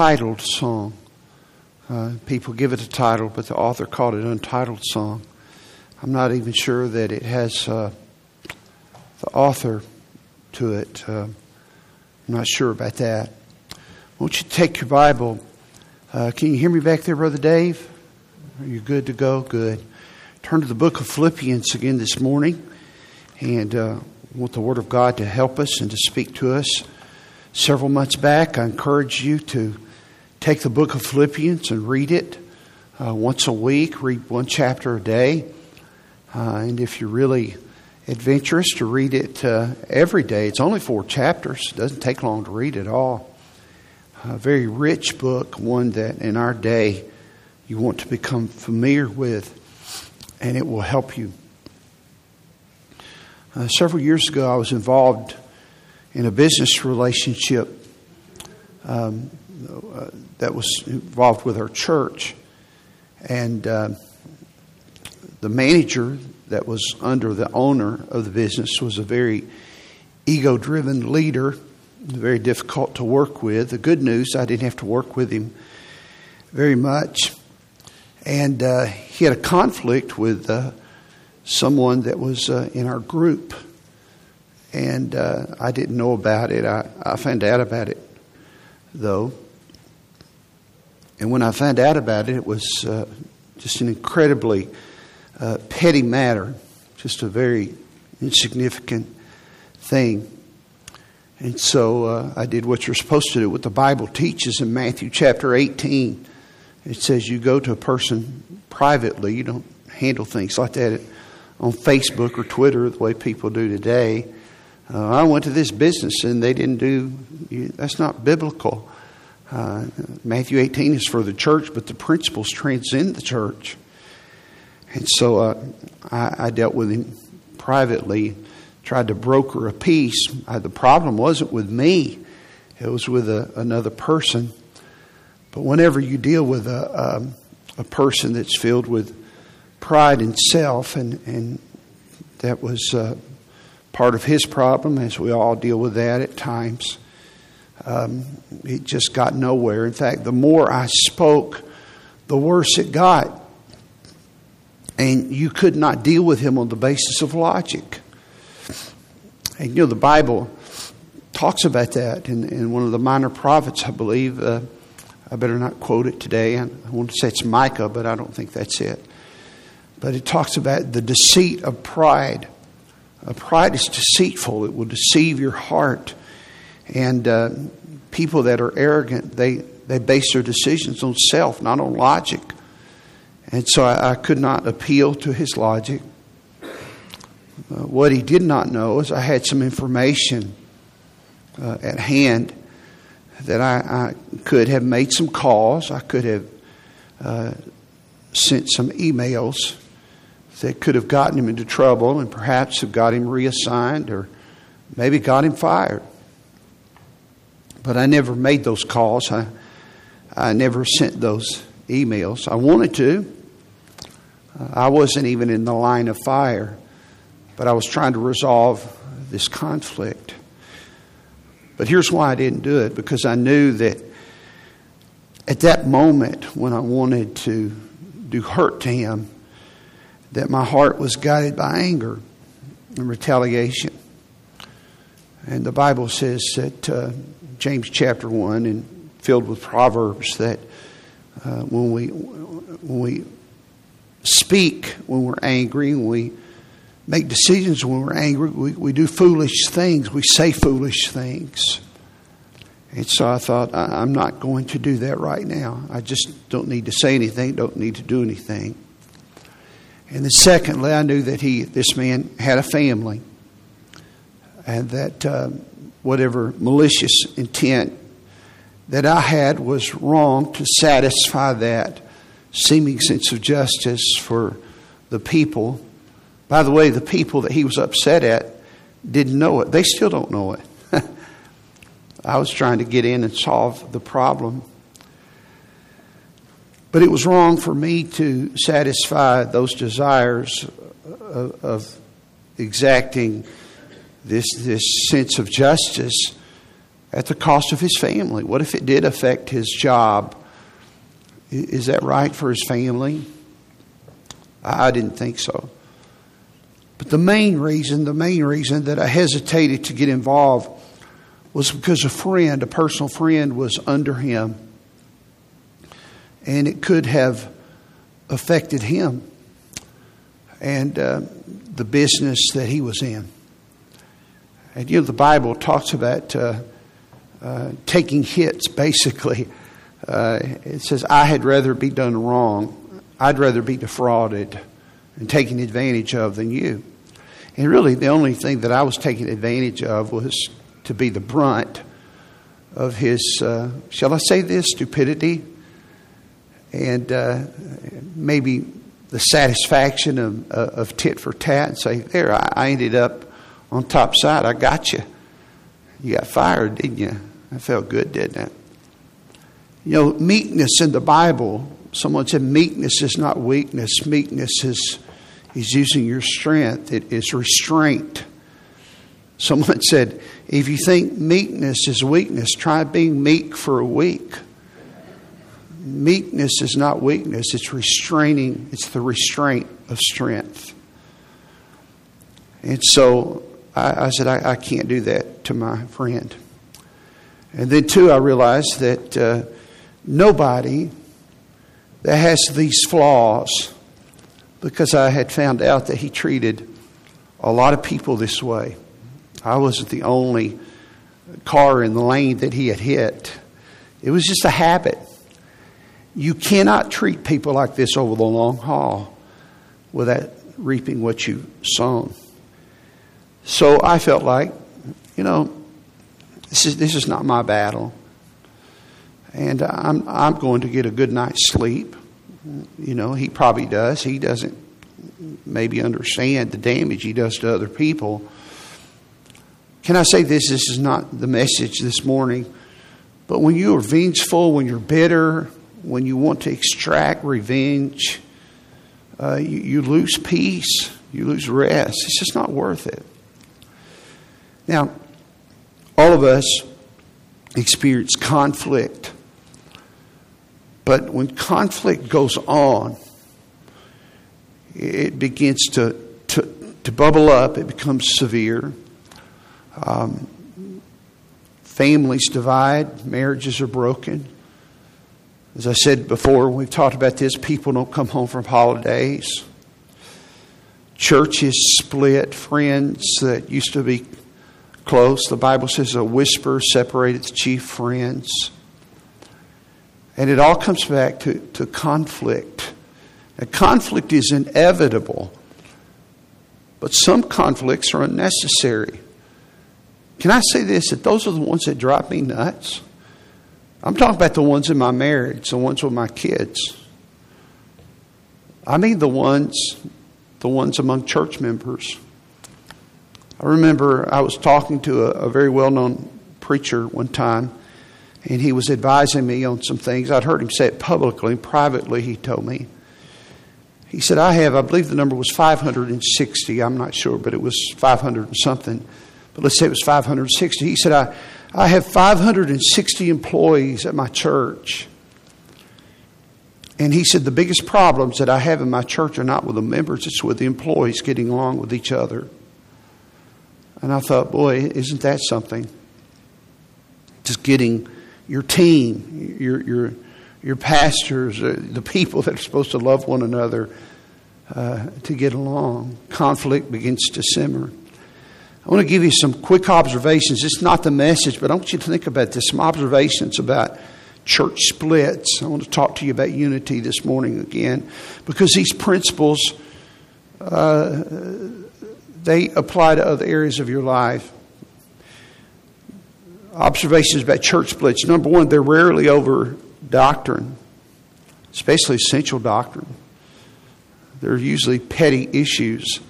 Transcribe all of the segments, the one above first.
untitled song. Uh, people give it a title, but the author called it Untitled Song. I'm not even sure that it has uh, the author to it. Uh, I'm not sure about that. Won't you take your Bible? Uh, can you hear me back there, Brother Dave? Are you good to go? Good. Turn to the book of Philippians again this morning, and uh, want the Word of God to help us and to speak to us. Several months back, I encouraged you to take the book of Philippians and read it uh, once a week, read one chapter a day. Uh, and if you're really adventurous, to read it uh, every day. It's only four chapters, it doesn't take long to read at all. A very rich book, one that in our day you want to become familiar with, and it will help you. Uh, several years ago, I was involved in a business relationship um, uh, that was involved with our church. And uh, the manager that was under the owner of the business was a very ego driven leader, very difficult to work with. The good news, I didn't have to work with him very much. And uh, he had a conflict with uh, someone that was uh, in our group. And I didn't know about it. I, I found out about it, though. And when I found out about it, it was uh, just an incredibly uh, petty matter, just a very insignificant thing. And so uh, I did what you're supposed to do, what the Bible teaches in Matthew chapter 18. It says you go to a person privately, you don't handle things like that on Facebook or Twitter the way people do today. Uh, I went to this business and they didn't do, that's not biblical. Uh, Matthew 18 is for the church, but the principles transcend the church. And so uh, I, I, dealt with him privately, tried to broker a peace. Uh, the problem wasn't with me, it was with a, another person. But whenever you deal with a, um, a person that's filled with pride and self, and, and that was uh, part of his problem, as we all deal with that at times, um, it just got nowhere. In fact, the more I spoke, the worse it got and you could not deal with him on the basis of logic. And you know, the Bible talks about that in, in one of the minor prophets, I believe. Uh, I better not quote it today. I want to say it's Micah, but I don't think that's it. But it talks about the deceit of pride. Pride is deceitful, it will deceive your heart. And uh, people that are arrogant, they, they base their decisions on self, not on logic. And so I, I could not appeal to his logic. Uh, what he did not know is I had some information uh, at hand that I, I, could have made some calls. I could have uh, sent some emails that could have gotten him into trouble and perhaps have got him reassigned or maybe got him fired. But I never made those calls. I, I never sent those emails. I wanted to. I wasn't even in the line of fire, but I was trying to resolve this conflict. But here's why I didn't do it because I knew that at that moment when I wanted to do hurt to him, that my heart was guided by anger and retaliation. And the Bible says that uh, James chapter 1 and filled with proverbs that uh, when we when we speak when we're angry, when we make decisions when we're angry, we, we do foolish things, we say foolish things. And so I thought, I, I'm not going to do that right now. I just don't need to say anything, don't need to do anything. And then, secondly, I knew that he, this man, had a family, and that uh, whatever malicious intent that I had was wrong to satisfy that seeming sense of justice for the people. By the way, the people that he was upset at didn't know it. They still don't know it. I was trying to get in and solve the problem. But it was wrong for me to satisfy those desires of, of exacting this, this sense of justice at the cost of his family? What if it did affect his job? Is that right for his family? I didn't think so. But the main reason, the main reason that I hesitated to get involved was because a friend, a personal friend, was under him. And it could have affected him and uh, the business that he was in. And you know, the Bible talks about uh, uh, taking hits, basically. Uh, it says, I had rather be done wrong. I'd rather be defrauded and taken advantage of than you. And really, the only thing that I was taking advantage of was to be the brunt of his, uh, shall I say this, stupidity and uh, maybe the satisfaction of, uh, of tit for tat and say, There, I ended up on top side. I got you. You got fired, didn't you? That felt good, didn't it? You know, meekness in the Bible, someone said meekness is not weakness. Meekness is, is using your strength, it is restraint. Someone said, if you think meekness is weakness, try being meek for a week. Meekness is not weakness, it's restraining, it's the restraint of strength. And so I, I said, I, I, can't do that to my friend. And then, too, I realized that uh, nobody that has these flaws, because I had found out that he treated a lot of people this way. I wasn't the only car in the lane that he had hit. It was just a habit. You cannot treat people like this over the long haul without reaping what you sown. So I felt like, you know, this is, this is not my battle. And I'm, I'm going to get a good night's sleep. You know, he probably does. He doesn't maybe understand the damage he does to other people. Can I say this? This is not the message this morning. But when you are vengeful, when you're bitter, when you want to extract revenge, uh, you, you lose peace, you lose rest. It's just not worth it. Now, all of us experience conflict. But when conflict goes on, it begins to, to, to bubble up, it becomes severe. Um, families divide, marriages are broken. As I said before, we've talked about this, people don't come home from holidays. Churches split, friends that used to be close. The Bible says a whisper separated the chief friends. And it all comes back to, to conflict. A conflict is inevitable, but some conflicts are unnecessary. Can I say this? That those are the ones that drive me nuts. I'm talking about the ones in my marriage, the ones with my kids. I mean the ones, the ones among church members. I remember I was talking to a, a very well-known preacher one time, and he was advising me on some things. I'd heard him say it publicly, and privately he told me. He said, I have, I believe the number was 560, I'm not sure, but it was 500 and something but let's say it was 560. He said, I, I have 560 employees at my church. And he said, The biggest problems that I have in my church are not with the members, it's with the employees getting along with each other. And I thought, boy, isn't that something? Just getting your team, your, your, your pastors, uh, the people that are supposed to love one another uh, to get along. Conflict begins to simmer. I want to give you some quick observations. It's not the message, but I want you to think about this. Some observations about church splits. I want to talk to you about unity this morning again because these principles uh, they apply to other areas of your life. Observations about church splits. Number one, they're rarely over doctrine, especially essential doctrine. They're usually petty issues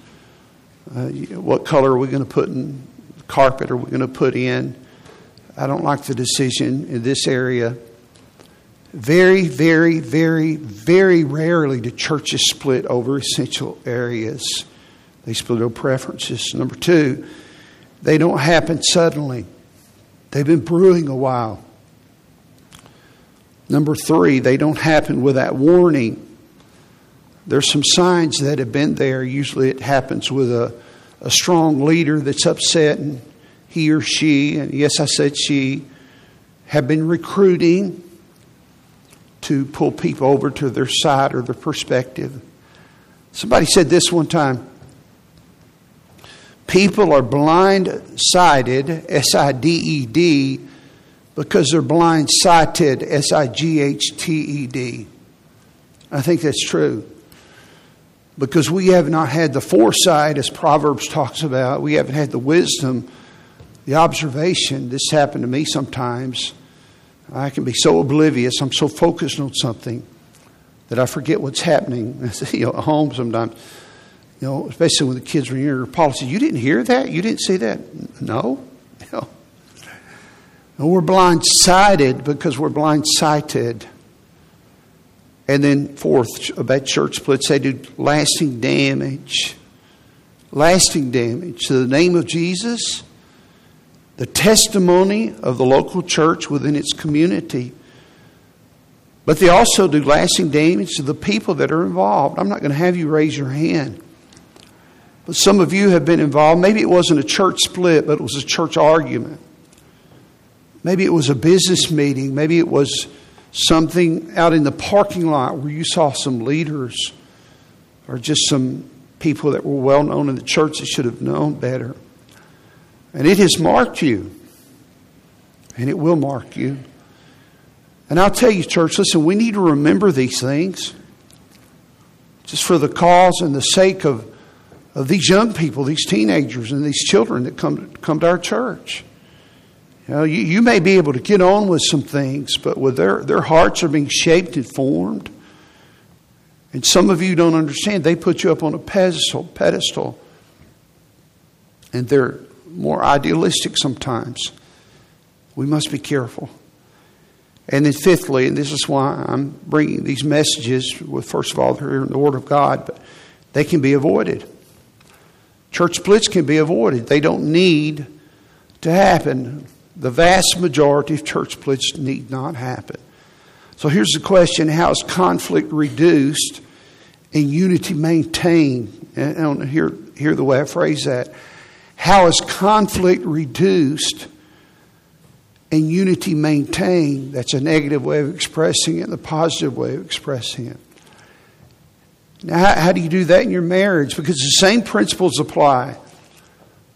uh, what color are we going to put in the carpet? Are we going to put in? I don't like the decision in this area. Very, very, very, very rarely do churches split over essential areas. They split over preferences. Number two, they don't happen suddenly. They've been brewing a while. Number three, they don't happen without warning. There's some signs that have been there. Usually it happens with a, a strong leader that's upset, and he or she, and yes, I said she, have been recruiting to pull people over to their side or their perspective. Somebody said this one time People are blind sighted, S I D E D, because they're blind sighted, S I G H T E D. I think that's true. Because we have not had the foresight, as Proverbs talks about, we haven't had the wisdom, the observation. This happened to me sometimes. I can be so oblivious, I'm so focused on something that I forget what's happening you know, at home sometimes. You know, especially when the kids were younger. Paul said, You didn't hear that? You didn't see that? No. No. no we're blindsided because we're blindsided. And then, fourth, about church splits, they do lasting damage. Lasting damage to the name of Jesus, the testimony of the local church within its community. But they also do lasting damage to the people that are involved. I'm not going to have you raise your hand. But some of you have been involved. Maybe it wasn't a church split, but it was a church argument. Maybe it was a business meeting. Maybe it was something out in the parking lot where you saw some leaders or just some people that were well known in the church that should have known better. And it has marked you. And it will mark you. And I'll tell you, church, listen, we need to remember these things just for the cause and the sake of of these young people, these teenagers, and these children that come, come to our church. You know, you, you may be able to get on with some things, but with their, their hearts are being shaped and formed. And some of you don't understand. They put you up on a pedestal, pedestal. And they're more idealistic sometimes. We must be careful. And then, fifthly, and this is why I'm bringing these messages, with first of all, they're in the Word of God, but they can be avoided. Church splits can be avoided, they don't need to happen. The vast majority of church splits need not happen. So here's the question How is conflict reduced and unity maintained? And hear, hear the way I phrase that. How is conflict reduced and unity maintained? That's a negative way of expressing it, the positive way of expressing it. Now, how, do you do that in your marriage? Because the same principles apply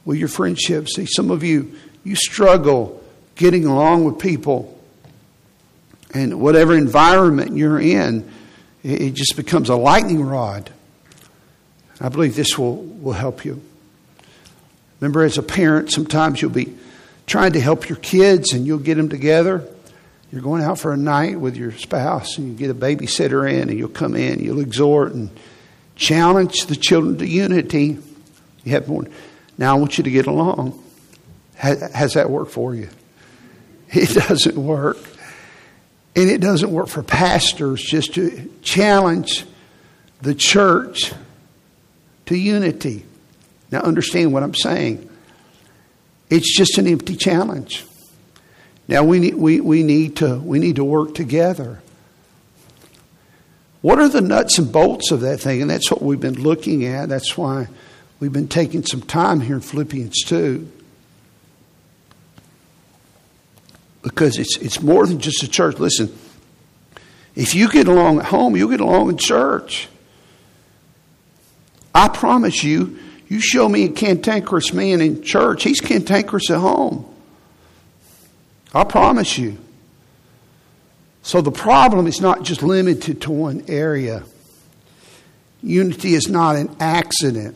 with your friendships. See, some of you, you struggle getting along with people. And whatever environment you're in, it, it just becomes a lightning rod. I believe this will, will help you. Remember, as a parent, sometimes you'll be trying to help your kids and you'll get them together you're going out for a night with your spouse and you get a babysitter in and you'll come in, you'll exhort and challenge the children to unity. You have more. Now I want you to get along. Has that worked for you? It doesn't work. And it doesn't work for pastors just to challenge the church to unity. Now, understand what I'm saying. It's just an empty challenge. Now we need, we, we, need to, we need to work together. What are the nuts and bolts of that thing? And that's what we've been looking at. That's why we've been taking some time here in Philippians 2. Because it's, it's more than just a church. Listen, if you get along at home, you'll get along in church. I promise you, you show me a cantankerous man in church, he's cantankerous at home. I promise you. So the problem is not just limited to one area. Unity is not an accident.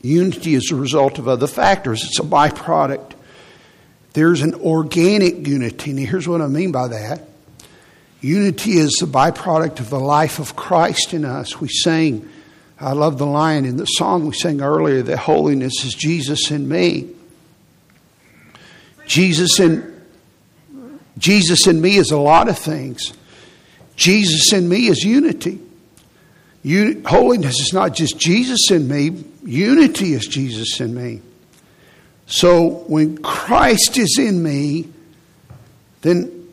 Unity is a result of other factors, it's a byproduct. There's an organic unity. And here's what I mean by that unity is the byproduct of the life of Christ in us. We sang, I love the line in the song we sang earlier that holiness is Jesus in me. Jesus in Jesus in me is a lot of things. Jesus in me is unity. holiness is not just Jesus in me, unity is Jesus in me. So when Christ is in me, then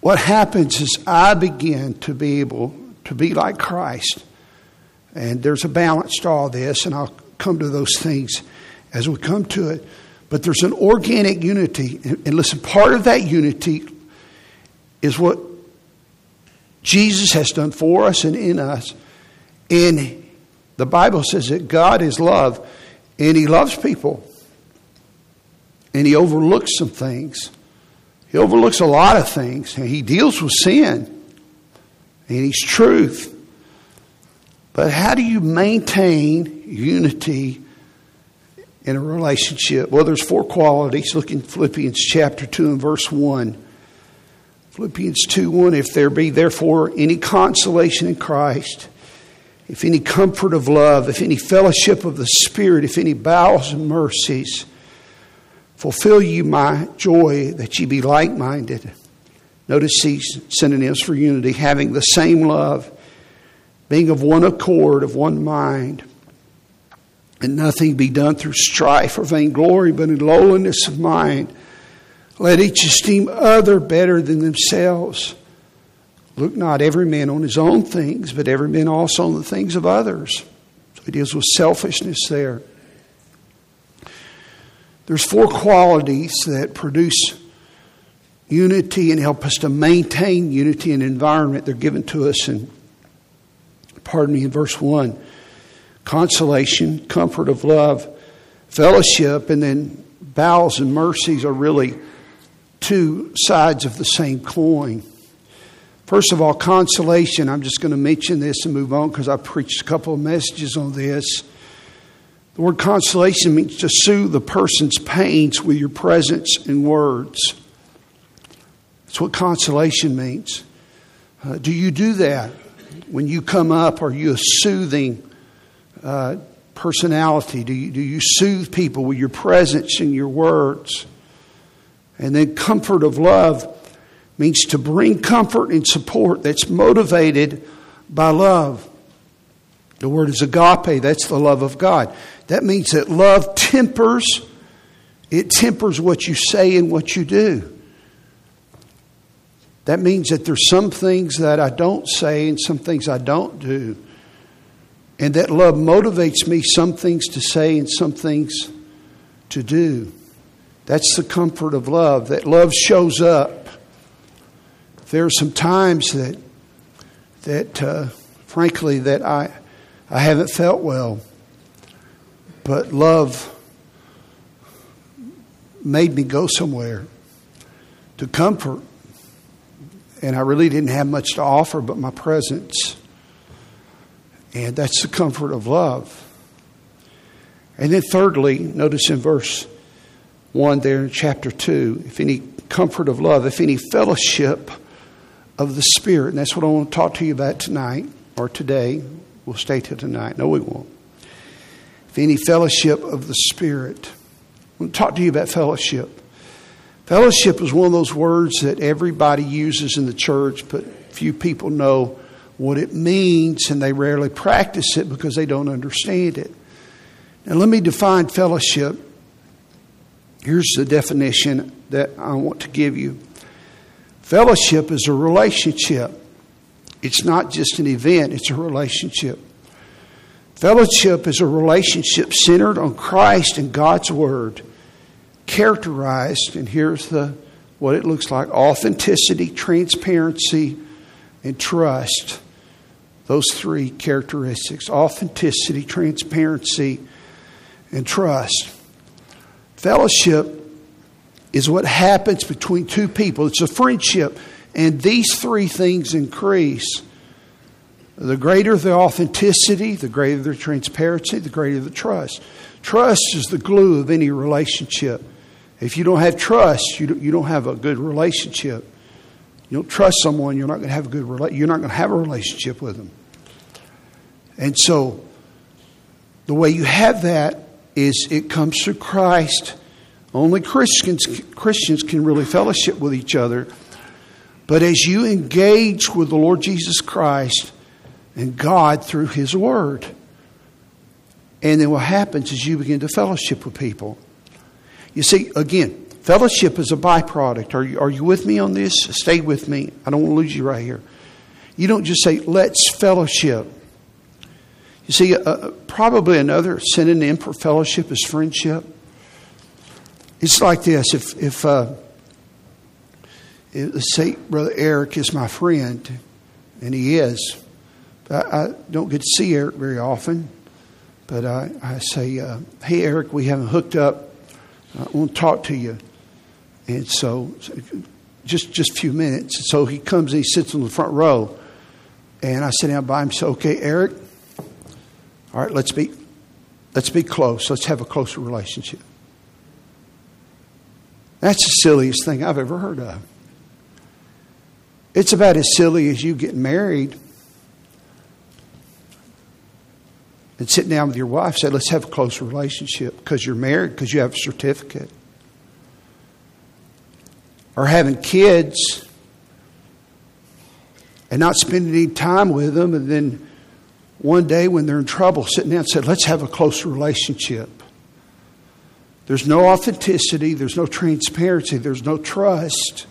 what happens is I begin to be able to be like Christ. And there's a balance to all this, and I'll come to those things as we come to it. But there's an organic unity. And listen, part of that unity is what Jesus has done for us and in us. And the Bible says that God is love, and He loves people. And He overlooks some things. He overlooks a lot of things. And He deals with sin. And He's truth. But how do you maintain unity in a relationship? Well, there's four qualities. Look in Philippians chapter 2 and verse 1. Philippians 2 1 If there be therefore any consolation in Christ, if any comfort of love, if any fellowship of the Spirit, if any bowels and mercies, fulfill you my joy that ye be like minded. Notice these synonyms for unity having the same love, being of one accord, of one mind, and nothing be done through strife or vainglory, but in lowliness of mind. Let each esteem other better than themselves. Look not every man on his own things, but every man also on the things of others. So he deals with selfishness there. There's four qualities that produce unity and help us to maintain unity in environment. They're given to us in, pardon me, in verse 1 consolation, comfort of love, fellowship, and then bowels and mercies are really two sides of the same coin. First of all, consolation. I'm just going to mention this and move on because I preached a couple of messages on this. The word consolation means to soothe the person's pains with your presence and words. That's what consolation means. Uh, do you do that when you come up? Are you a soothing uh, personality? Do you, do you soothe people with your presence and your words? And then comfort of love means to bring comfort and support that's motivated by love. The word is agape, that's the love of God. That means that love tempers, it tempers what you say and what you do. That means that there's some things that I don't say and some things I don't do. And that love motivates me some things to say and some things to do. That's the comfort of love, that love shows up there are some times that, that uh, frankly, that I, I haven't felt well, but love made me go somewhere to comfort. And I really didn't have much to offer but my presence. And that's the comfort of love. And then, thirdly, notice in verse 1 there in chapter 2 if any comfort of love, if any fellowship of the Spirit. And that's what I want to talk to you about tonight or today. We'll stay till tonight. No, we won't. If any fellowship of the Spirit. I want to talk to you about fellowship. Fellowship is one of those words that everybody uses in the church, but few people know what it means and they rarely practice it because they don't understand it. Now, let me define fellowship. Here's the definition that I want to give you Fellowship is a relationship. It's not just an event, it's a relationship. Fellowship is a relationship centered on Christ and God's Word, characterized, and here's the what it looks like authenticity, transparency, and trust. Those three characteristics authenticity, transparency, and trust. Fellowship is what happens between two people. It's a friendship. And these three things increase. The greater the authenticity, the greater the transparency, the greater the trust. Trust is the glue of any relationship. If you don't have trust, you don't, you don't have a good relationship. You don't trust someone, you're not going to have a good you're not going to have a relationship with them. And so the way you have that is it comes through Christ only Christians, Christians can really fellowship with each other. But as you engage with the Lord Jesus Christ and God through His Word, and then what happens is you begin to fellowship with people. You see, again, fellowship is a byproduct. Are you, are you with me on this? Stay with me. I don't want to lose you right here. You don't just say, let's fellowship. You see, uh, probably another synonym for fellowship is friendship. It's like this if, if uh, let's say Brother Eric is my friend, and he is. I, I don't get to see Eric very often, but I, I say, uh, Hey, Eric, we haven't hooked up. I want to talk to you. And so, just just a few minutes. So he comes and he sits on the front row, and I sit down by him. So, okay, Eric. All right, let's be let's be close. Let's have a closer relationship. That's the silliest thing I've ever heard of. It's about as silly as you getting married and sitting down with your wife, say, let's have a closer relationship because you're married, because you have a certificate. Or having kids and not spending any time with them, and then one day when they're in trouble, sitting down and say, let's have a closer relationship. There's no authenticity, there's no transparency, there's no trust.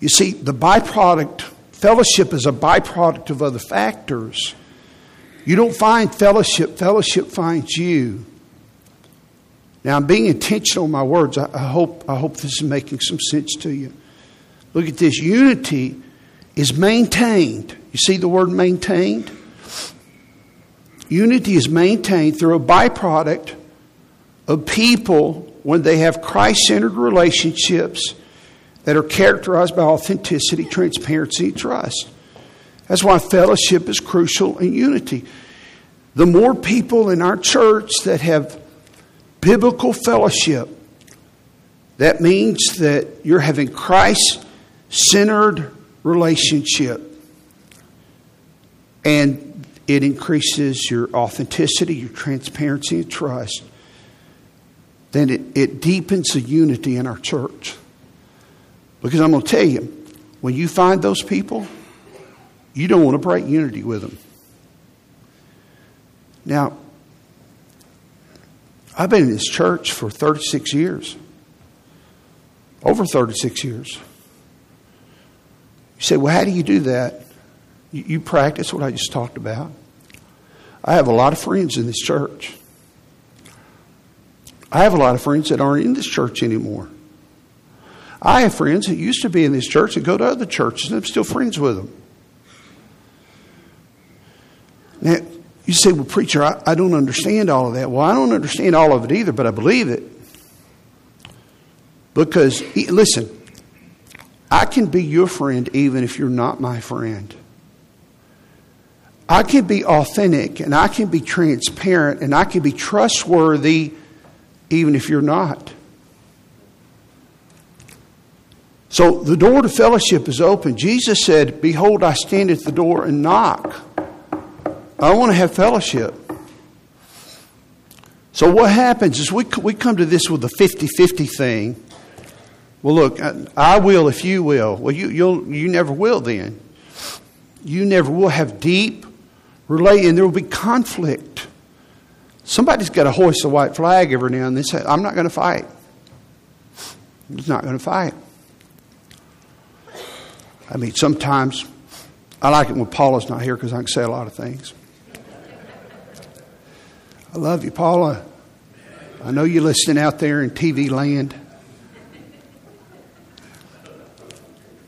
You see, the byproduct, fellowship is a byproduct of other factors. You don't find fellowship, fellowship finds you. Now, I'm being intentional in my words. I, I, hope, I hope this is making some sense to you. Look at this unity is maintained. You see the word maintained? Unity is maintained through a byproduct of people when they have Christ centered relationships that are characterized by authenticity, transparency, and trust. That's why fellowship is crucial in unity. The more people in our church that have biblical fellowship, that means that you're having Christ centered relationship. And it increases your authenticity, your transparency, and trust. Then it, it deepens the unity in our church. Because I'm going to tell you, when you find those people, you don't want to break unity with them. Now, I've been in this church for 36 years, over 36 years. You say, well, how do you do that? You, practice what I just talked about. I have a lot of friends in this church. I have a lot of friends that aren't in this church anymore. I have friends that used to be in this church and go to other churches, and I'm still friends with them. Now, you say, well, preacher, I, I don't understand all of that. Well, I don't understand all of it either, but I believe it. Because, listen, I can be your friend even if you're not my friend. I can be authentic and I can be transparent and I can be trustworthy even if you're not. So the door to fellowship is open. Jesus said, Behold, I stand at the door and knock. I want to have fellowship. So what happens is we, we come to this with a 50 50 thing. Well, look, I will if you will. Well, you, you'll, you never will then. You never will have deep relate, and there will be conflict. Somebody's got to hoist a white flag every now and then say, I'm not going to fight. I'm not going to fight. I mean, sometimes I like it when Paula's not here because I can say a lot of things. I love you, Paula. I know you're listening out there in TV land.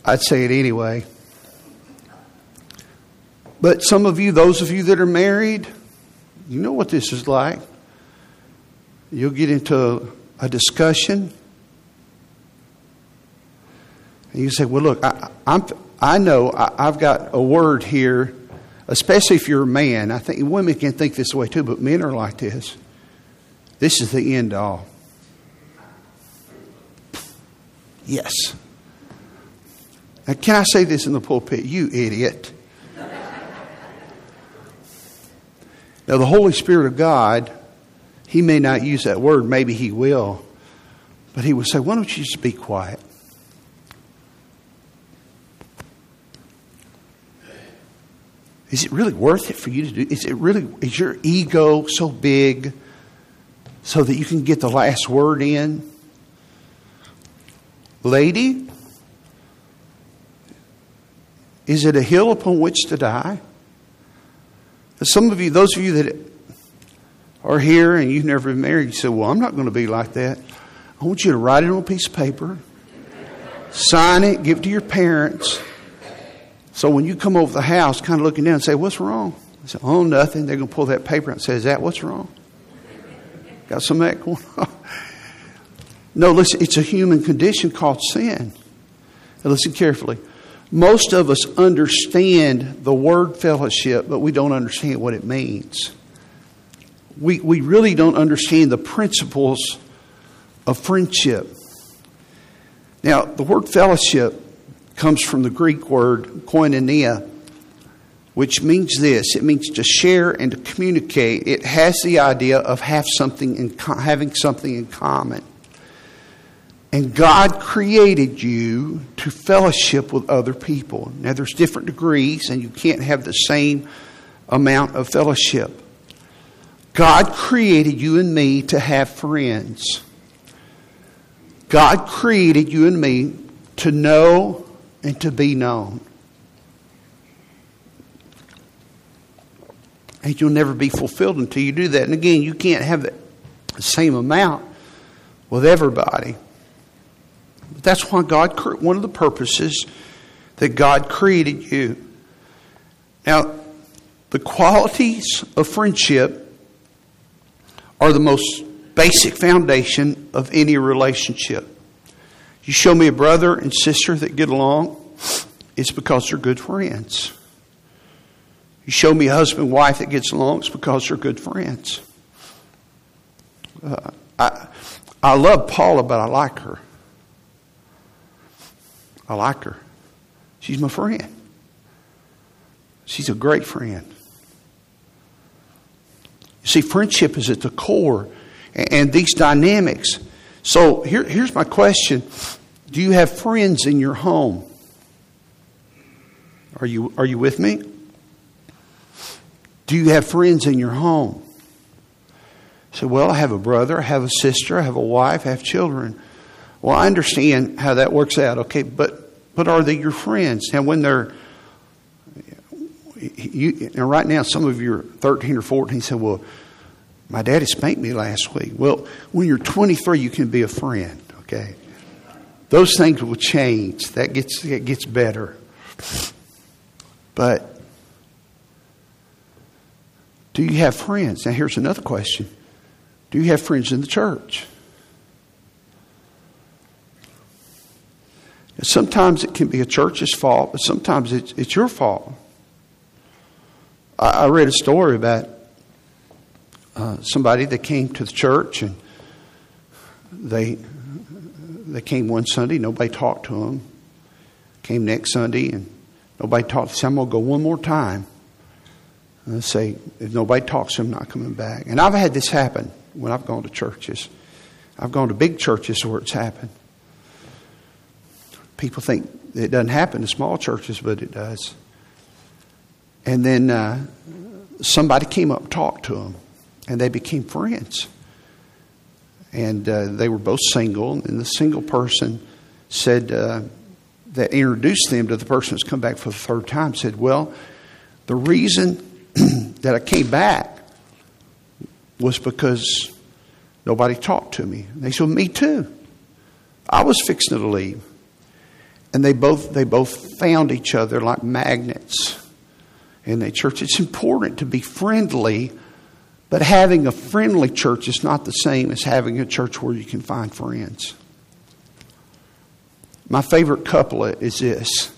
I'd say it anyway. But some of you, those of you that are married, you know what this is like. You'll get into a discussion. And you say, well, look, I, I'm, I know I, I've got a word here especially if you're a man. I think women can think this way too, but men are like this. This is the end all. Yes. Now, can I say this in the pulpit? You idiot. Now, the Holy Spirit of God, He may not use that word, maybe He will, but He will say, Why don't you just be quiet? Is it really worth it for you to do? Is it really, is your ego so big so that you can get the last word in? Lady, is it a hill upon which to die? Some of you, those of you that are here and you've never been married, you say, Well, I'm not going to be like that. I want you to write it on a piece of paper, sign it, give it to your parents. So when you come over the house, kind of looking down and say, What's wrong? I say, Oh, nothing. They're going to pull that paper out and say, Is that what's wrong? Got some of that going on? No, listen, it's a human condition called sin. Now listen carefully. Most of us understand the word fellowship, but we don't understand what it means. We, we really don't understand the principles of friendship. Now, the word fellowship comes from the Greek word koinonia, which means this it means to share and to communicate. It has the idea of have something in, having something in common. And God created you to fellowship with other people. Now, there's different degrees, and you can't have the same amount of fellowship. God created you and me to have friends. God created you and me to know and to be known. And you'll never be fulfilled until you do that. And again, you can't have the same amount with everybody. That's why God, one of the purposes that God created you. Now, the qualities of friendship are the most basic foundation of any relationship. You show me a brother and sister that get along, it's because they're good friends. You show me a husband and wife that gets along, it's because they're good friends. Uh, I, I love Paula, but I like her. I like her. She's my friend. She's a great friend. You see, friendship is at the core, and these dynamics. So here, here's my question Do you have friends in your home? Are you, are you with me? Do you have friends in your home? So, well, I have a brother, I have a sister, I have a wife, I have children. Well, I understand how that works out, okay, but but are they your friends? Now, when they're you, now right now, some of you are 13 or 14 say, well, my daddy spanked me last week. Well, when you're 23, you can be a friend, okay? Those things will change. That gets, that gets better. But do you have friends? Now, here's another question Do you have friends in the church? Sometimes it can be a church's fault, but sometimes it's, it's your fault. I, I read a story about uh, somebody that came to the church and they they came one Sunday, nobody talked to them. Came next Sunday and nobody talked. Said, I'm to go one more time. And they say, if nobody talks, I'm not coming back. And I've had this happen when I've gone to churches. I've gone to big churches where it's happened. People think it doesn't happen in small churches, but it does. And then uh, somebody came up and talked to them, and they became friends. And uh, they were both single, and the single person said uh, that introduced them to the person that's come back for the third time said, Well, the reason that I came back was because nobody talked to me. And they said, Me too. I was fixing to leave and they both they both found each other like magnets in a church. It's important to be friendly, but having a friendly church is not the same as having a church where you can find friends. My favorite couplet is this.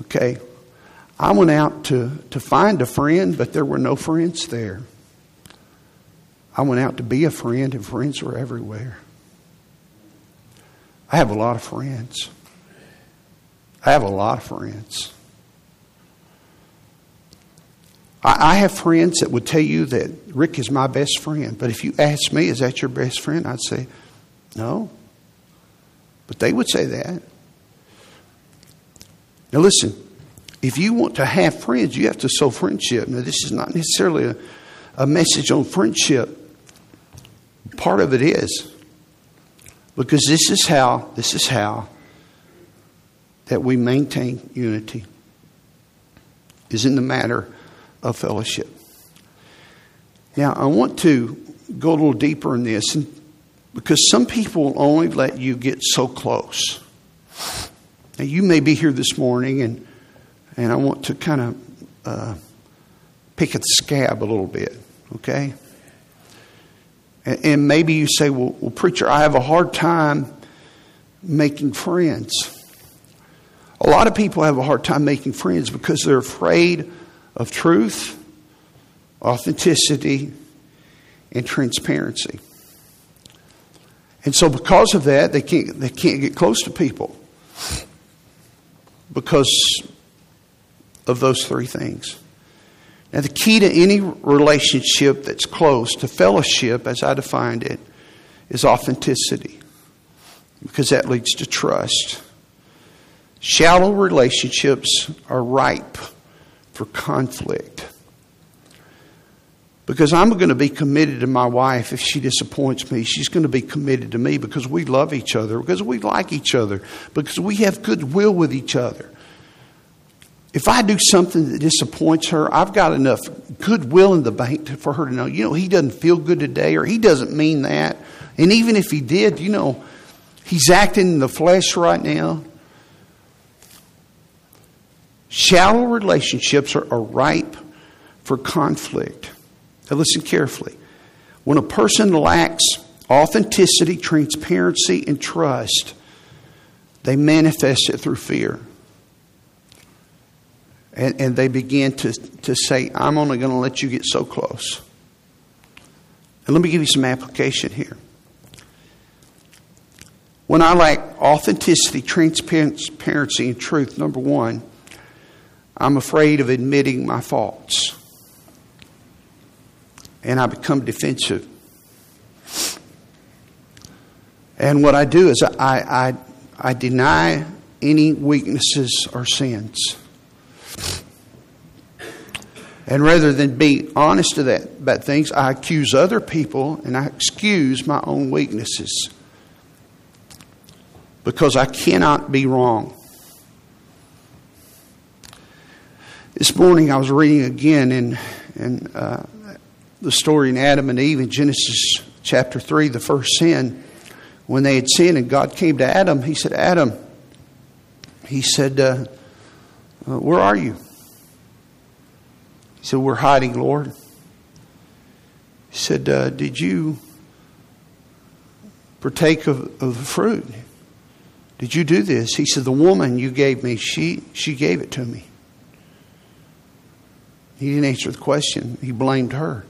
Okay. I went out to, to find a friend, but there were no friends there. I went out to be a friend, and friends were everywhere. I have a lot of friends. I have a lot of friends. I, have friends that would tell you that Rick is my best friend. But if you ask me, is that your best friend? I'd say, no. But they would say that. Now, listen, if you want to have friends, you have to sow friendship. Now, this is not necessarily a, a message on friendship, Part of it is because this is how this is how that we maintain unity is in the matter of fellowship. Now, I want to go a little deeper in this because some people only let you get so close. Now, you may be here this morning, and, and I want to kind of uh, pick at the scab a little bit, okay? And, and maybe you say, well, well, preacher, I have a hard time making friends. A lot of people have a hard time making friends because they're afraid of truth, authenticity, and transparency. And so because of that, they can't, they can't get close to people because of those three things. Now, the key to any relationship that's close to fellowship, as I defined it, is authenticity because that leads to trust. Shallow relationships are ripe for conflict. Because I'm going to be committed to my wife if she disappoints me. She's going to be committed to me because we love each other, because we like each other, because we have goodwill with each other. If I do something that disappoints her, I've got enough goodwill in the bank for her to know, you know, he doesn't feel good today or he doesn't mean that. And even if he did, you know, he's acting in the flesh right now. Shallow relationships are, are ripe for conflict. Now, listen carefully. When a person lacks authenticity, transparency, and trust, they manifest it through fear. And, and they begin to, to say, I'm only going to let you get so close. And let me give you some application here. When I lack authenticity, transparency, and truth, number one, I'm afraid of admitting my faults and I become defensive. And what I do is I, I, I deny any weaknesses or sins. And rather than be honest to that about things, I accuse other people and I excuse my own weaknesses. Because I cannot be wrong. This morning I was reading again in, in uh, the story in Adam and Eve in Genesis chapter 3, the first sin. When they had sinned and God came to Adam, he said, Adam, he said, uh, uh, Where are you? He said, We're hiding, Lord. He said, uh, Did you partake of, of the fruit? Did you do this? He said, The woman you gave me, she, she gave it to me. He didn't answer the question, he blamed her.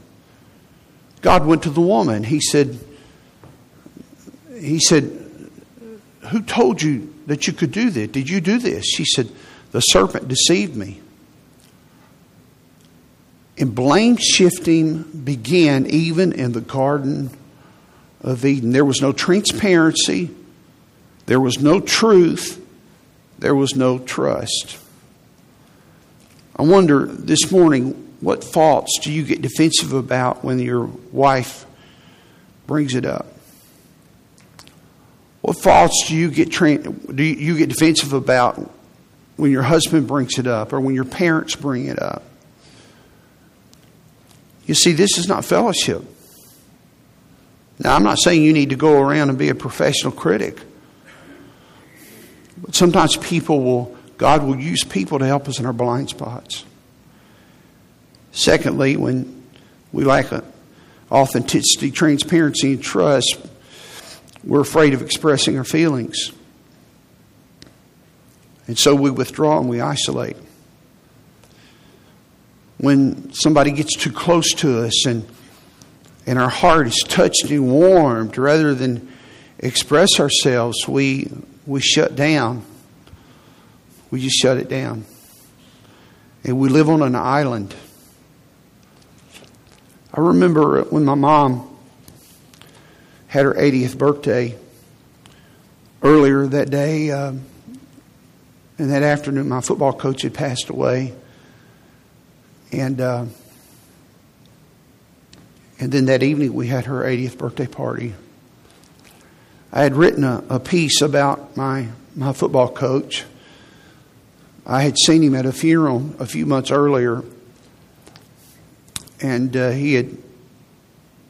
God went to the woman. He said, He said, Who told you that you could do this? Did you do this? She said, The serpent deceived me. And blame shifting began even in the Garden of Eden. There was no transparency, there was no truth, there was no trust. I wonder this morning what faults do you get defensive about when your wife brings it up? What faults do you get do you get defensive about when your husband brings it up or when your parents bring it up? You see, this is not fellowship. Now, I'm not saying you need to go around and be a professional critic. But sometimes people will, God will use people to help us in our blind spots. Secondly, when we lack authenticity, transparency, and trust, we're afraid of expressing our feelings. And so we withdraw and we isolate. When somebody gets too close to us and, and our heart is touched and warmed, rather than express ourselves, we, we shut down. We just shut it down. And we live on an island. I remember when my mom had her 80th birthday earlier that day, um, and that afternoon, my football coach had passed away. And, uh, And then that evening we had her 80th birthday party. I had written a, a piece about my, my football coach. I had seen him at a funeral a few months earlier, and uh, he had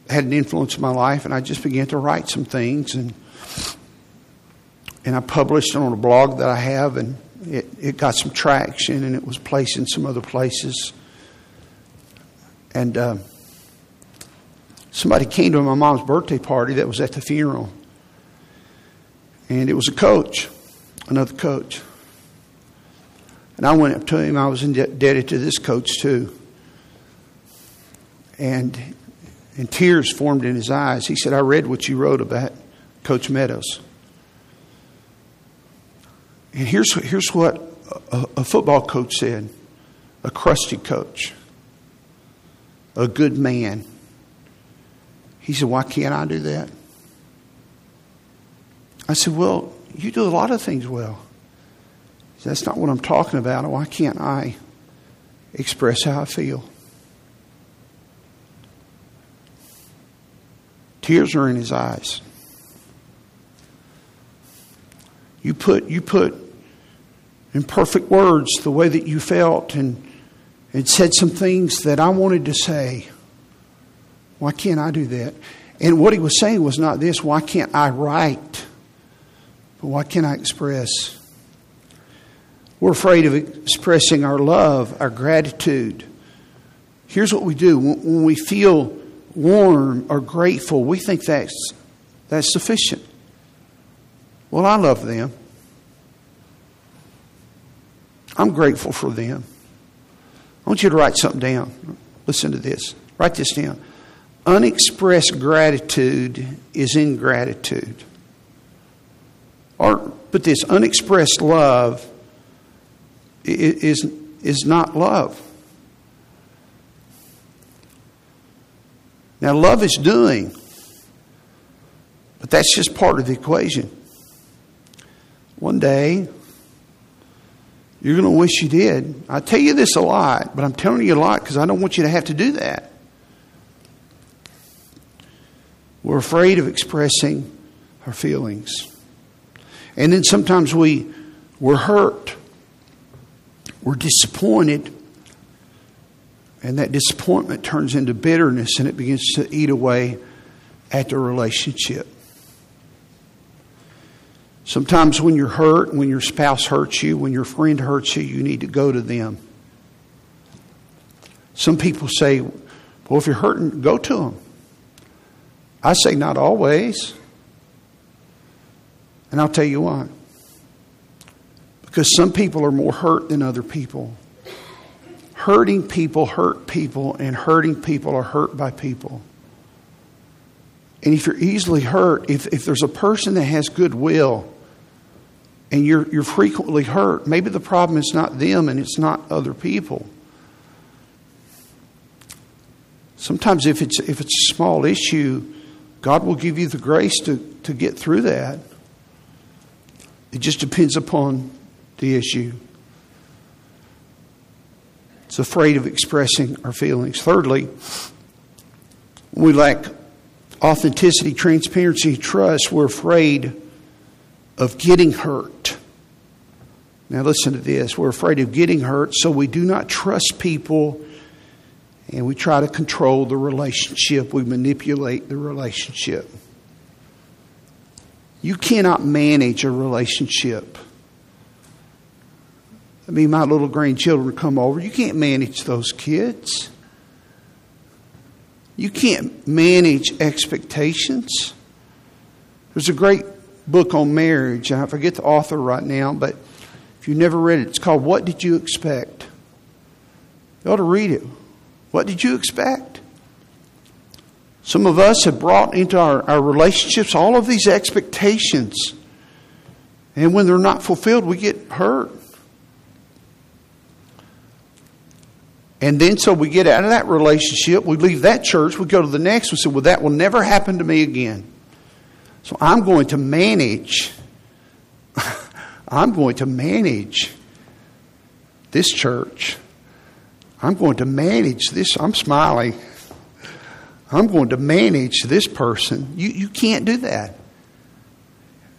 had an influence in my life, and I just began to write some things, and and I published it on a blog that I have, and it, it got some traction, and it was placed in some other places, and uh, somebody came to my mom's birthday party that was at the funeral, and it was a coach, another coach. And I went up to him. I was indebted to this coach too. And, and tears formed in his eyes. He said, I read what you wrote about Coach Meadows. And here's, here's what a, a football coach said a crusty coach, a good man. He said, Why can't I do that? I said, Well, you do a lot of things well. That's not what I'm talking about. Why can't I express how I feel? Tears are in his eyes. You put, you put in perfect words the way that you felt and, and said some things that I wanted to say. Why can't I do that? And what he was saying was not this why can't I write? But why can't I express? We're afraid of expressing our love, our gratitude. Here's what we do when we feel warm or grateful, we think that's, that's sufficient. Well, I love them. I'm grateful for them. I want you to write something down. Listen to this. Write this down. Unexpressed gratitude is ingratitude. Or put this unexpressed love is, is not love. Now, love is doing, but that's just part of the equation. One day, you're going to wish you did. I tell you this a lot, but I'm telling you a lot because I don't want you to have to do that. We're afraid of expressing our feelings. And then sometimes we, we're hurt. We're disappointed. And that disappointment turns into bitterness and it begins to eat away at the relationship. Sometimes when you're hurt, when your spouse hurts you, when your friend hurts you, you need to go to them. Some people say, well, if you're hurting, go to them. I say not always. And I'll tell you why. Because some people are more hurt than other people. Hurting people hurt people, and hurting people are hurt by people. And if you're easily hurt, if, if there's a person that has goodwill and you're, you're frequently hurt, maybe the problem is not them and it's not other people. Sometimes, if it's, if it's a small issue, God will give you the grace to, to get through that. It just depends upon the issue. It's afraid of expressing our feelings. Thirdly, we lack authenticity, transparency, trust. We're afraid of getting hurt. Now, listen to this. We're afraid of getting hurt, so we do not trust people and we try to control the relationship, we manipulate the relationship. You cannot manage a relationship. I mean, my little grandchildren come over. You can't manage those kids. You can't manage expectations. There's a great book on marriage, I forget the author right now, but if you've never read it, it's called What Did You Expect? You ought to read it. What did you expect? Some of us have brought into our, our relationships all of these expectations. And when they're not fulfilled, we get hurt. And then so we get out of that relationship, we leave that church, we go to the next, we say, Well, that will never happen to me again. So I'm going to manage. I'm going to manage this church I'm going to manage this. I'm smiling. I'm going to manage this person. You, you can't do that.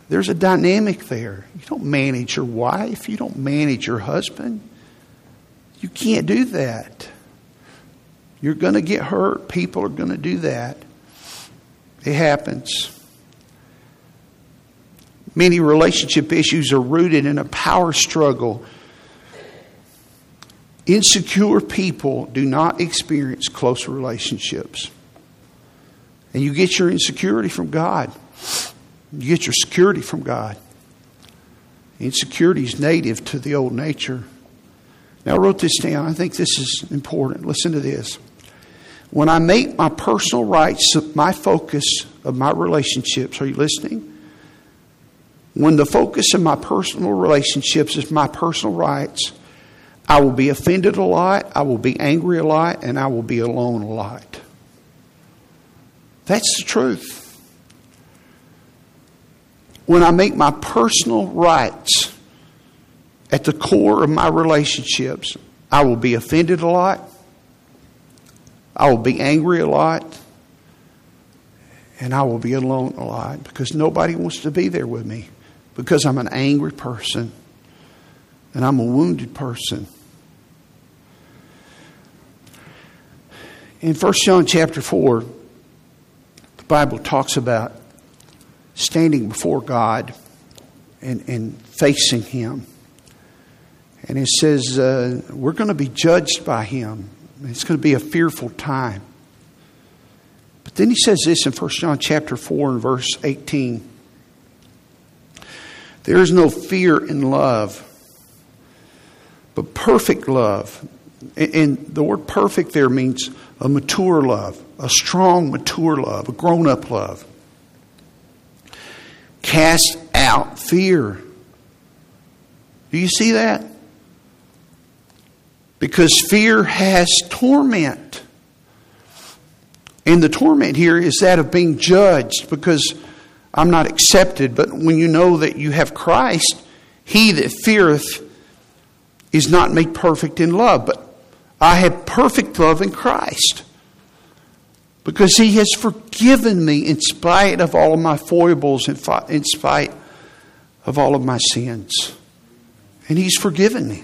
There's a dynamic there. You don't manage your wife, you don't manage your husband. You can't do that. You're going to get hurt. People are going to do that. It happens. Many relationship issues are rooted in a power struggle. Insecure people do not experience close relationships. And you get your insecurity from God. You get your security from God. Insecurity is native to the old nature. Now, I wrote this down. I think this is important. Listen to this. When I make my personal rights my focus of my relationships, are you listening? When the focus of my personal relationships is my personal rights, I will be offended a lot, I will be angry a lot, and I will be alone a lot. That's the truth. When I make my personal rights at the core of my relationships, I will be offended a lot, I will be angry a lot, and I will be alone a lot because nobody wants to be there with me because I'm an angry person and I'm a wounded person. In 1 John chapter 4, the Bible talks about standing before God and, and facing Him. And it says, uh, we're going to be judged by Him. It's going to be a fearful time. But then he says this in 1 John chapter 4 and verse 18. There is no fear in love, but perfect love. And the word perfect there means a mature love, a strong, mature love, a grown up love. Cast out fear. Do you see that? Because fear has torment. And the torment here is that of being judged because I'm not accepted. But when you know that you have Christ, he that feareth is not made perfect in love. But I have perfect love in Christ because he has forgiven me in spite of all of my foibles, in spite of all of my sins. And he's forgiven me.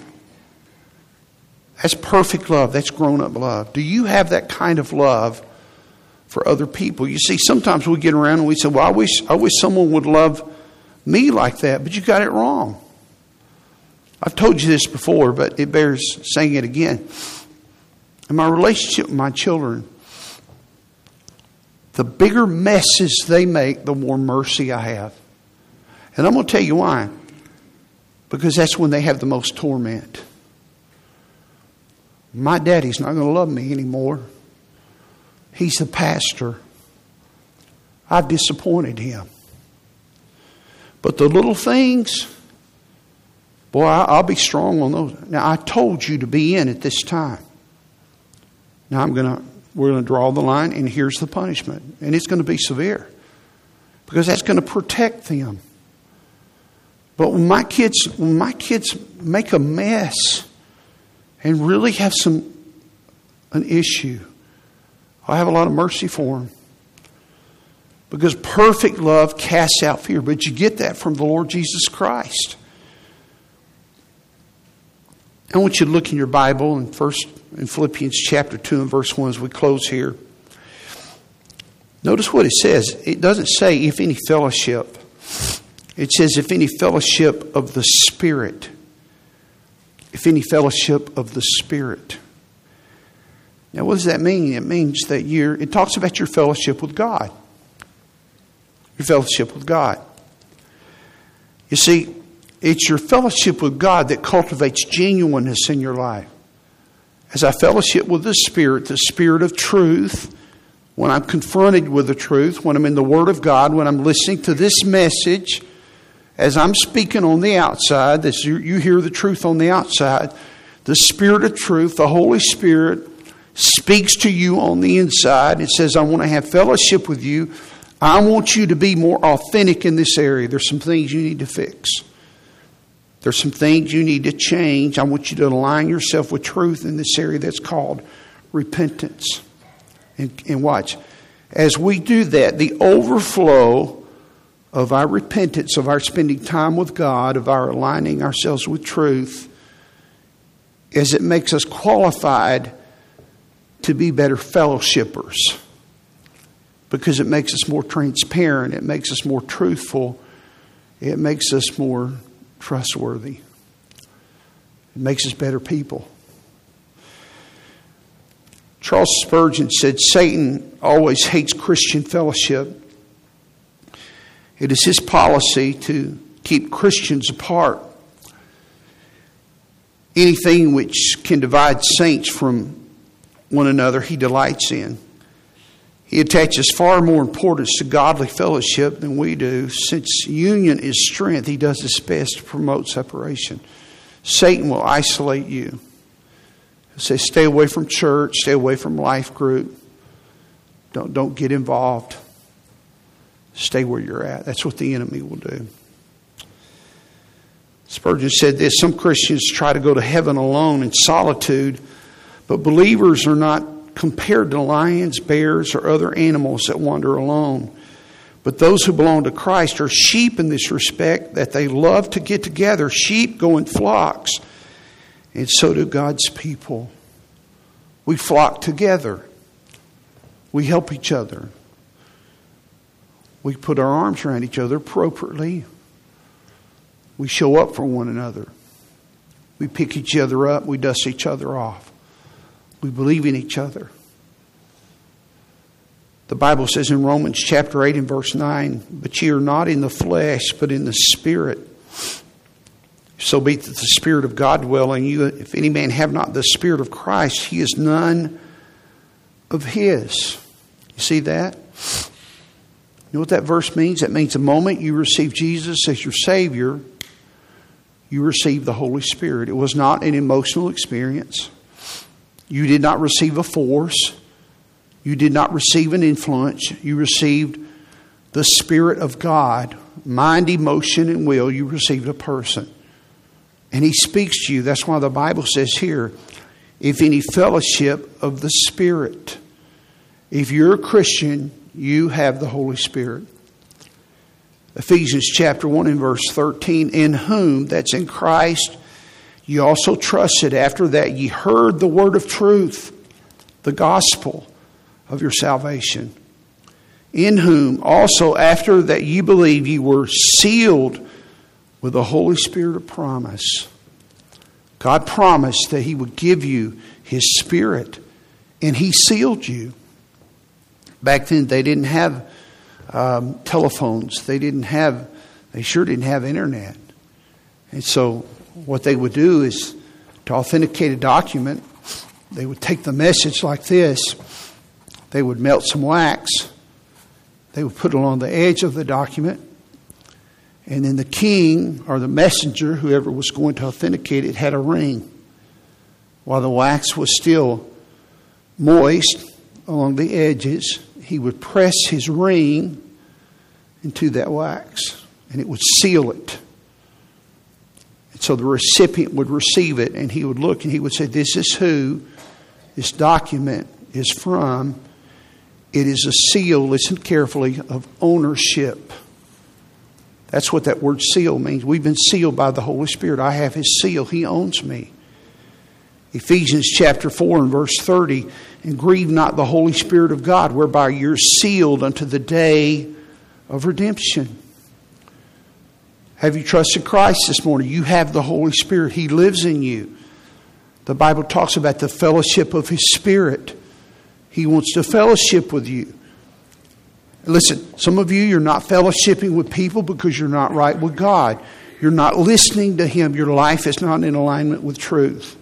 That's perfect love. That's grown up love. Do you have that kind of love for other people. You see, sometimes we get around and we say, Well, I wish, I wish someone would love me like that, but you got it wrong. I've told you this before, but it bears saying it again. In my relationship with my children, the bigger messes they make, the more mercy I have. And I'm going to tell you why. Because that's when they have the most torment. My daddy's not going to love me anymore. He's the pastor. I've disappointed him. But the little things, boy, I'll be strong on those. Now, I told you to be in at this time. Now, I'm going to, we're going to draw the line, and here's the punishment. And it's going to be severe because that's going to protect them. But when my kids, when my kids make a mess and really have some, an issue, I have a lot of mercy for them. Because perfect love casts out fear. But you get that from the Lord Jesus Christ. I want you to look in your Bible in first in Philippians chapter 2 and verse 1 as we close here. Notice what it says. It doesn't say if any fellowship. It says if any fellowship of the Spirit. If any fellowship of the Spirit. Now, what does that mean? It means that you're, it talks about your fellowship with God. Your fellowship with God. You see, it's your fellowship with God that cultivates genuineness in your life. As I fellowship with the Spirit, the Spirit of truth, when I'm confronted with the truth, when I'm in the Word of God, when I'm listening to this message, as I'm speaking on the outside, as you, you hear the truth on the outside, the Spirit of truth, the Holy Spirit, speaks to you on the inside. It says, I want to have fellowship with you. I want you to be more authentic in this area. There's some things you need to fix. There's some things you need to change. I want you to align yourself with truth in this area that's called repentance. And, and watch, as we do that, the overflow of our repentance, of our spending time with God, of our aligning ourselves with truth, is it makes us qualified to be better fellowshippers because it makes us more transparent, it makes us more truthful, it makes us more trustworthy, it makes us better people. Charles Spurgeon said Satan always hates Christian fellowship. It is his policy to keep Christians apart. Anything which can divide saints from one another, he delights in. He attaches far more importance to godly fellowship than we do. Since union is strength, he does his best to promote separation. Satan will isolate you. He'll say, stay away from church, stay away from life group. Don't, don't get involved. Stay where you're at. That's what the enemy will do. Spurgeon said this Some Christians try to go to heaven alone in solitude, but believers are not compared to lions, bears, or other animals that wander alone. But those who belong to Christ are sheep in this respect that they love to get together. Sheep go in flocks, and so do God's people. We flock together, we help each other, we put our arms around each other appropriately, we show up for one another, we pick each other up, we dust each other off. We believe in each other. The Bible says in Romans chapter 8 and verse 9, But ye are not in the flesh, but in the Spirit. So be that the Spirit of God dwell in you. If any man have not the Spirit of Christ, he is none of his. You see that? You know what that verse means? That means the moment you receive Jesus as your Savior, you receive the Holy Spirit. It was not an emotional experience. You did not receive a force. You did not receive an influence. You received the Spirit of God, mind, emotion, and will. You received a person. And He speaks to you. That's why the Bible says here if any fellowship of the Spirit. If you're a Christian, you have the Holy Spirit. Ephesians chapter 1 and verse 13, in whom, that's in Christ, you also trusted after that ye heard the word of truth, the gospel of your salvation, in whom also after that ye believe ye were sealed with the Holy Spirit of promise. God promised that He would give you His Spirit, and He sealed you. Back then, they didn't have um, telephones. They didn't have. They sure didn't have internet, and so what they would do is to authenticate a document, they would take the message like this, they would melt some wax, they would put it on the edge of the document, and then the king or the messenger, whoever was going to authenticate it, had a ring. While the wax was still moist along the edges, he would press his ring into that wax and it would seal it. And so the recipient would receive it and he would look and he would say, This is who this document is from. It is a seal, listen carefully, of ownership. That's what that word seal means. We've been sealed by the Holy Spirit. I have his seal, he owns me. Ephesians chapter 4 and verse 30 and grieve not the Holy Spirit of God, whereby you're sealed unto the day of redemption. Have you trusted Christ this morning? You have the Holy Spirit, He lives in you. The Bible talks about the fellowship of His Spirit. He wants to fellowship with you. Listen, some of you, you're not fellowshipping with people because you're not right with God. You're not listening to Him. Your life is not in alignment with truth.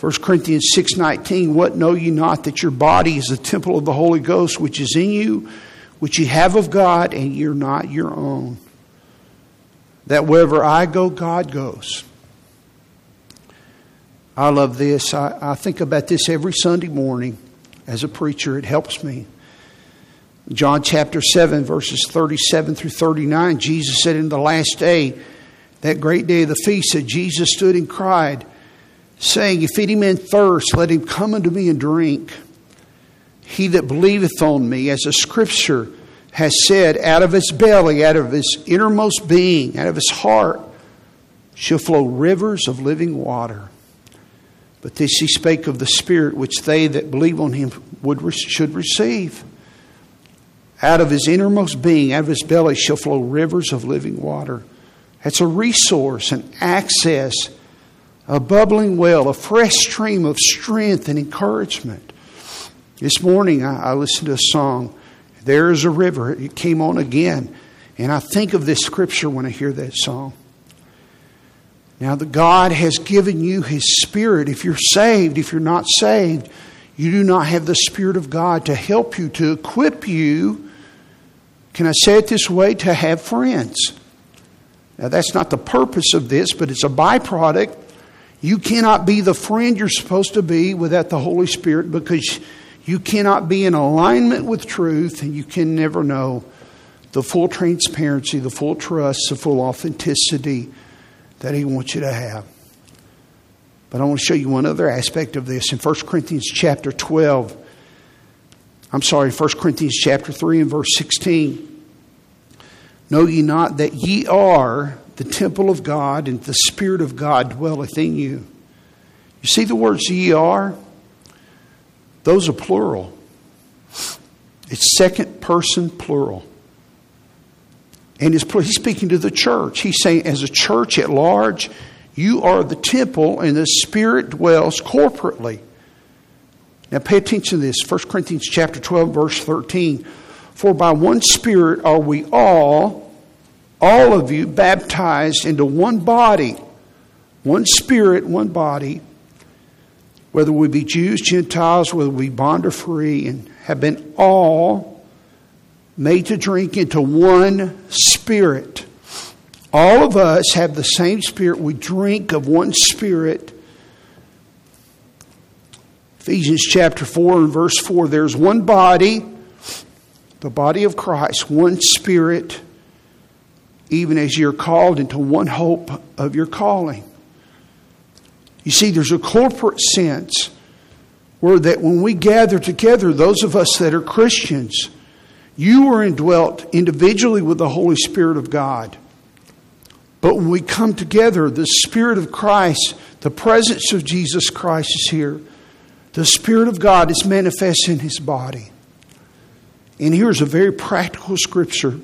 1 Corinthians 6.19, What know ye not that your body is the temple of the Holy Ghost which is in you, which ye have of God, and you're not your own that wherever I go, God goes. I love this. I, I think about this every Sunday morning as a preacher. It helps me. John chapter 7, verses 37 through 39, Jesus said, In the last day, that great day of the feast, that Jesus stood and cried, saying, If any man thirst, let him come unto me and drink. He that believeth on me, as the scripture has said, out of his belly, out of his innermost being, out of his heart, shall flow rivers of living water. But this he spake of the Spirit, which they that believe on him would, should receive. Out of his innermost being, out of his belly, shall flow rivers of living water. That's a resource, an access, a bubbling well, a fresh stream of strength and encouragement. This morning, I, I listened to a song, There is a River. It came on again. And I think of this scripture when I hear that song. Now, that God has given you His Spirit. If you're saved, if you're not saved, you do not have the Spirit of God to help you, to equip you. Can I say it this way? To have friends. Now, that's not the purpose of this, but it's a byproduct. You cannot be the friend you're supposed to be without the Holy Spirit because you cannot be in alignment with truth and you can never know the full transparency, the full trust, the full authenticity that He wants you to have. But I want to show you one other aspect of this in 1 Corinthians chapter 12. I'm sorry, 1 Corinthians chapter 3 and verse 16. Know ye not that ye are the temple of God, and the Spirit of God dwelleth in you? You see the words ye are? Those are plural. It's second person plural. And he's speaking to the church. He's saying, as a church at large, you are the temple and the Spirit dwells corporately. Now pay attention to this. 1 Corinthians chapter 12, verse 13. For by one Spirit are we all, all of you, baptized into one body, one Spirit, one body, whether we be Jews, Gentiles, whether we be bond or free, and have been all made to drink into one spirit. All of us have the same spirit. We drink of one spirit. Ephesians chapter 4 and verse 4 there's one body, the body of Christ, one spirit, even as you're called into one hope of your calling. You see, there's a corporate sense where that when we gather together, those of us that are Christians, you are indwelt individually with the Holy Spirit of God. But when we come together, the Spirit of Christ, the presence of Jesus Christ is here. The Spirit of God is manifest in His body. And here's a very practical scripture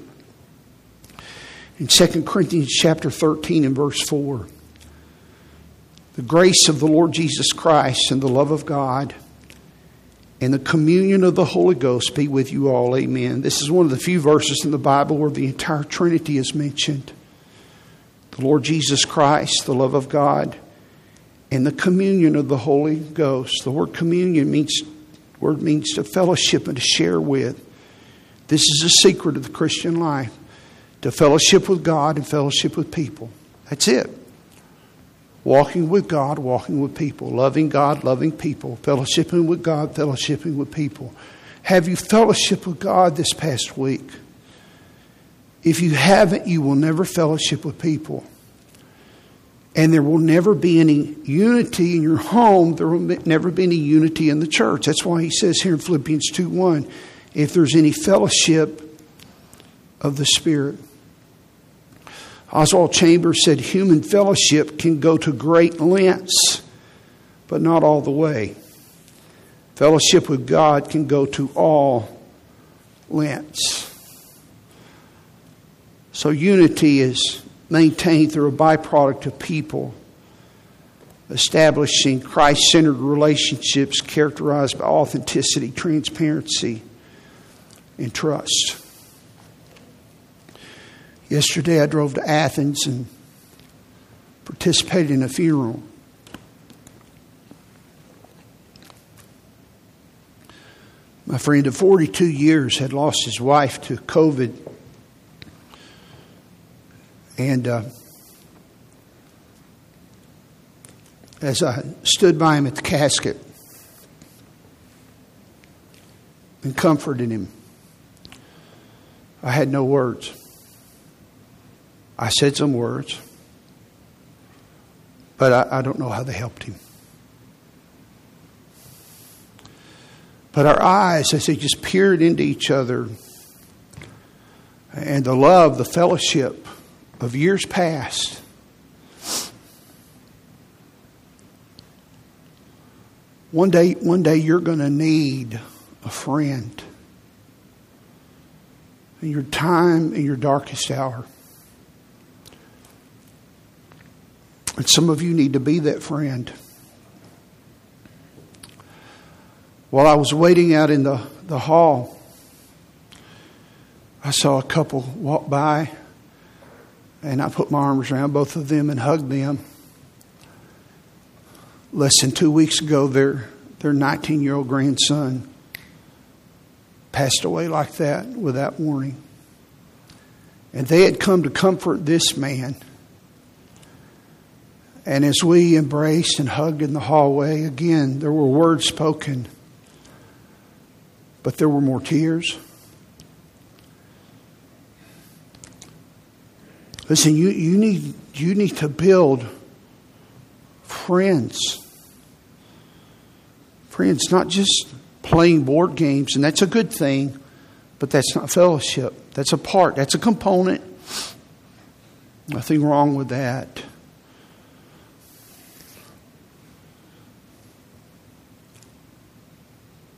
in 2 Corinthians chapter 13 and verse 4. The grace of the Lord Jesus Christ and the love of God and the communion of the Holy Ghost be with you all. Amen. This is one of the few verses in the Bible where the entire Trinity is mentioned the Lord Jesus Christ, the love of God, and the communion of the Holy Ghost. The word communion means word means to fellowship and to share with. This is a secret of the Christian life. To fellowship with God and fellowship with people. That's it walking with God, walking with people, loving God, loving people, fellowshipping with God, fellowshipping with people. Have you fellowship with God this past week? If you haven't, you will never fellowship with people. And there will never be any unity in your home. There will never be any unity in the church. That's why he says here in Philippians 2 1 if there's any fellowship of the Spirit. Oswald Chambers said human fellowship can go to great lengths, but not all the way. Fellowship with God can go to all lengths. So unity is maintained through a byproduct of people establishing Christ centered relationships characterized by authenticity, transparency, and trust. Yesterday I drove to Athens and participated in a funeral. My friend of 42 years had lost his wife to COVID. And uh, as I stood by him at the casket and comforted him, I had no words. I said some words, but I, I don't know how they helped him. But our eyes, as they just peered into each other, and the love, the fellowship of years past, one day, one day you're going to need a friend in your time, in your darkest hour. And some of you need to be that friend. While I was waiting out in the, the hall, I saw a couple walk by, and I put my arms around both of them and hugged them. Less than two weeks ago, their, their 19 year old grandson passed away like that without warning. And they had come to comfort this man. And as we embraced and hugged in the hallway, again, there were words spoken, but there were more tears. Listen, you, you, need, you need to build friends. Friends, not just playing board games, and that's a good thing, but that's not fellowship. That's a part, that's a component. Nothing wrong with that.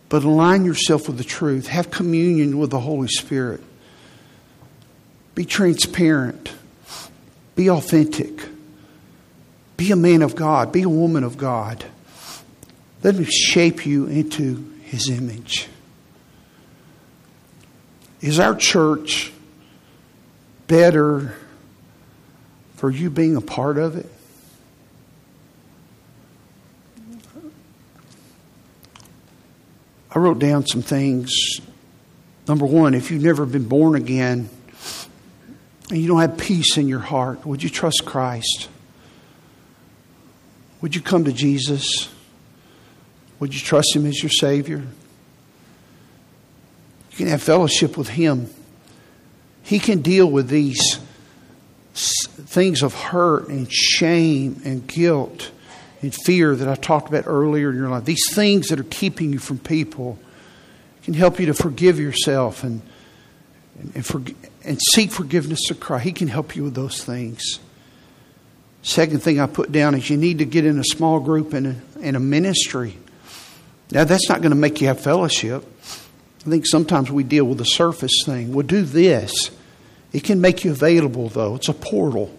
But align yourself with the truth. Have communion with the Holy Spirit. Be transparent. Be authentic. Be a man of God. Be a woman of God. Let Him shape you into His image. Is our church better for you being a part of it? I wrote down some things. Number one, if you've never been born again and you don't have peace in your heart, would you trust Christ? Would you come to Jesus? Would you trust Him as your Savior? You can have fellowship with Him. He can deal with these things of hurt and shame and guilt and fear that I talked about earlier in your life. These things that are keeping you from people can help you to forgive yourself and and, for, and seek forgiveness to Christ. He can help you with those things. Second thing I put down is you need to get in a small group and a, and a ministry. Now, that's not going to make you have fellowship. I think sometimes we deal with the surface thing. Well, do this. It can make you available, though. It's a portal.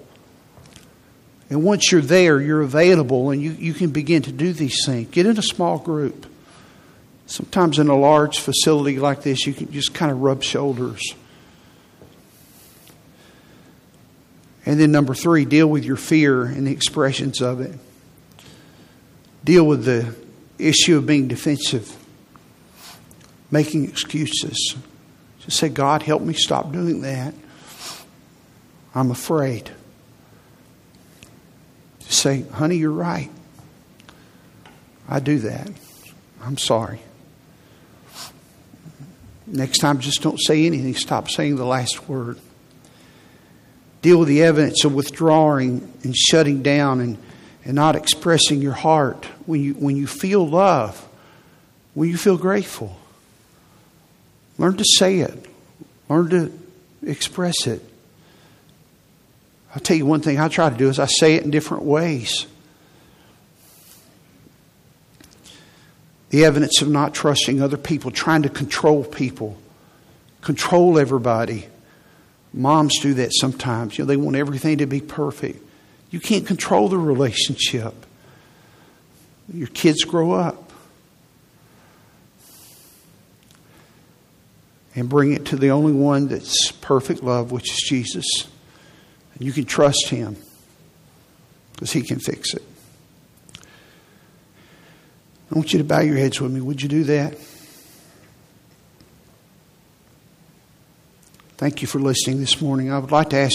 And once you're there, you're available and you, you can begin to do these things. Get in a small group. Sometimes in a large facility like this, you can just kind of rub shoulders. And then, number three, deal with your fear and the expressions of it. Deal with the issue of being defensive, making excuses. Just say, God, help me stop doing that. I'm afraid. Say, honey, you're right. I do that. I'm sorry. Next time, just don't say anything. Stop saying the last word. Deal with the evidence of withdrawing and shutting down and and not expressing your heart, when you, when you feel love, when you feel grateful, learn to say it, learn to express it. I'll tell you one thing I try to do is I say it in different ways. The evidence of not trusting other people, trying to control people, control everybody. Moms do that sometimes. You know, they want everything to be perfect. You can't control the relationship. Your kids grow up. And bring it to the only one that's perfect love, which is Jesus. And you can trust Him because He can fix it. I want you to bow your heads with me. Would you do that? Thank you for listening this morning. I would like to ask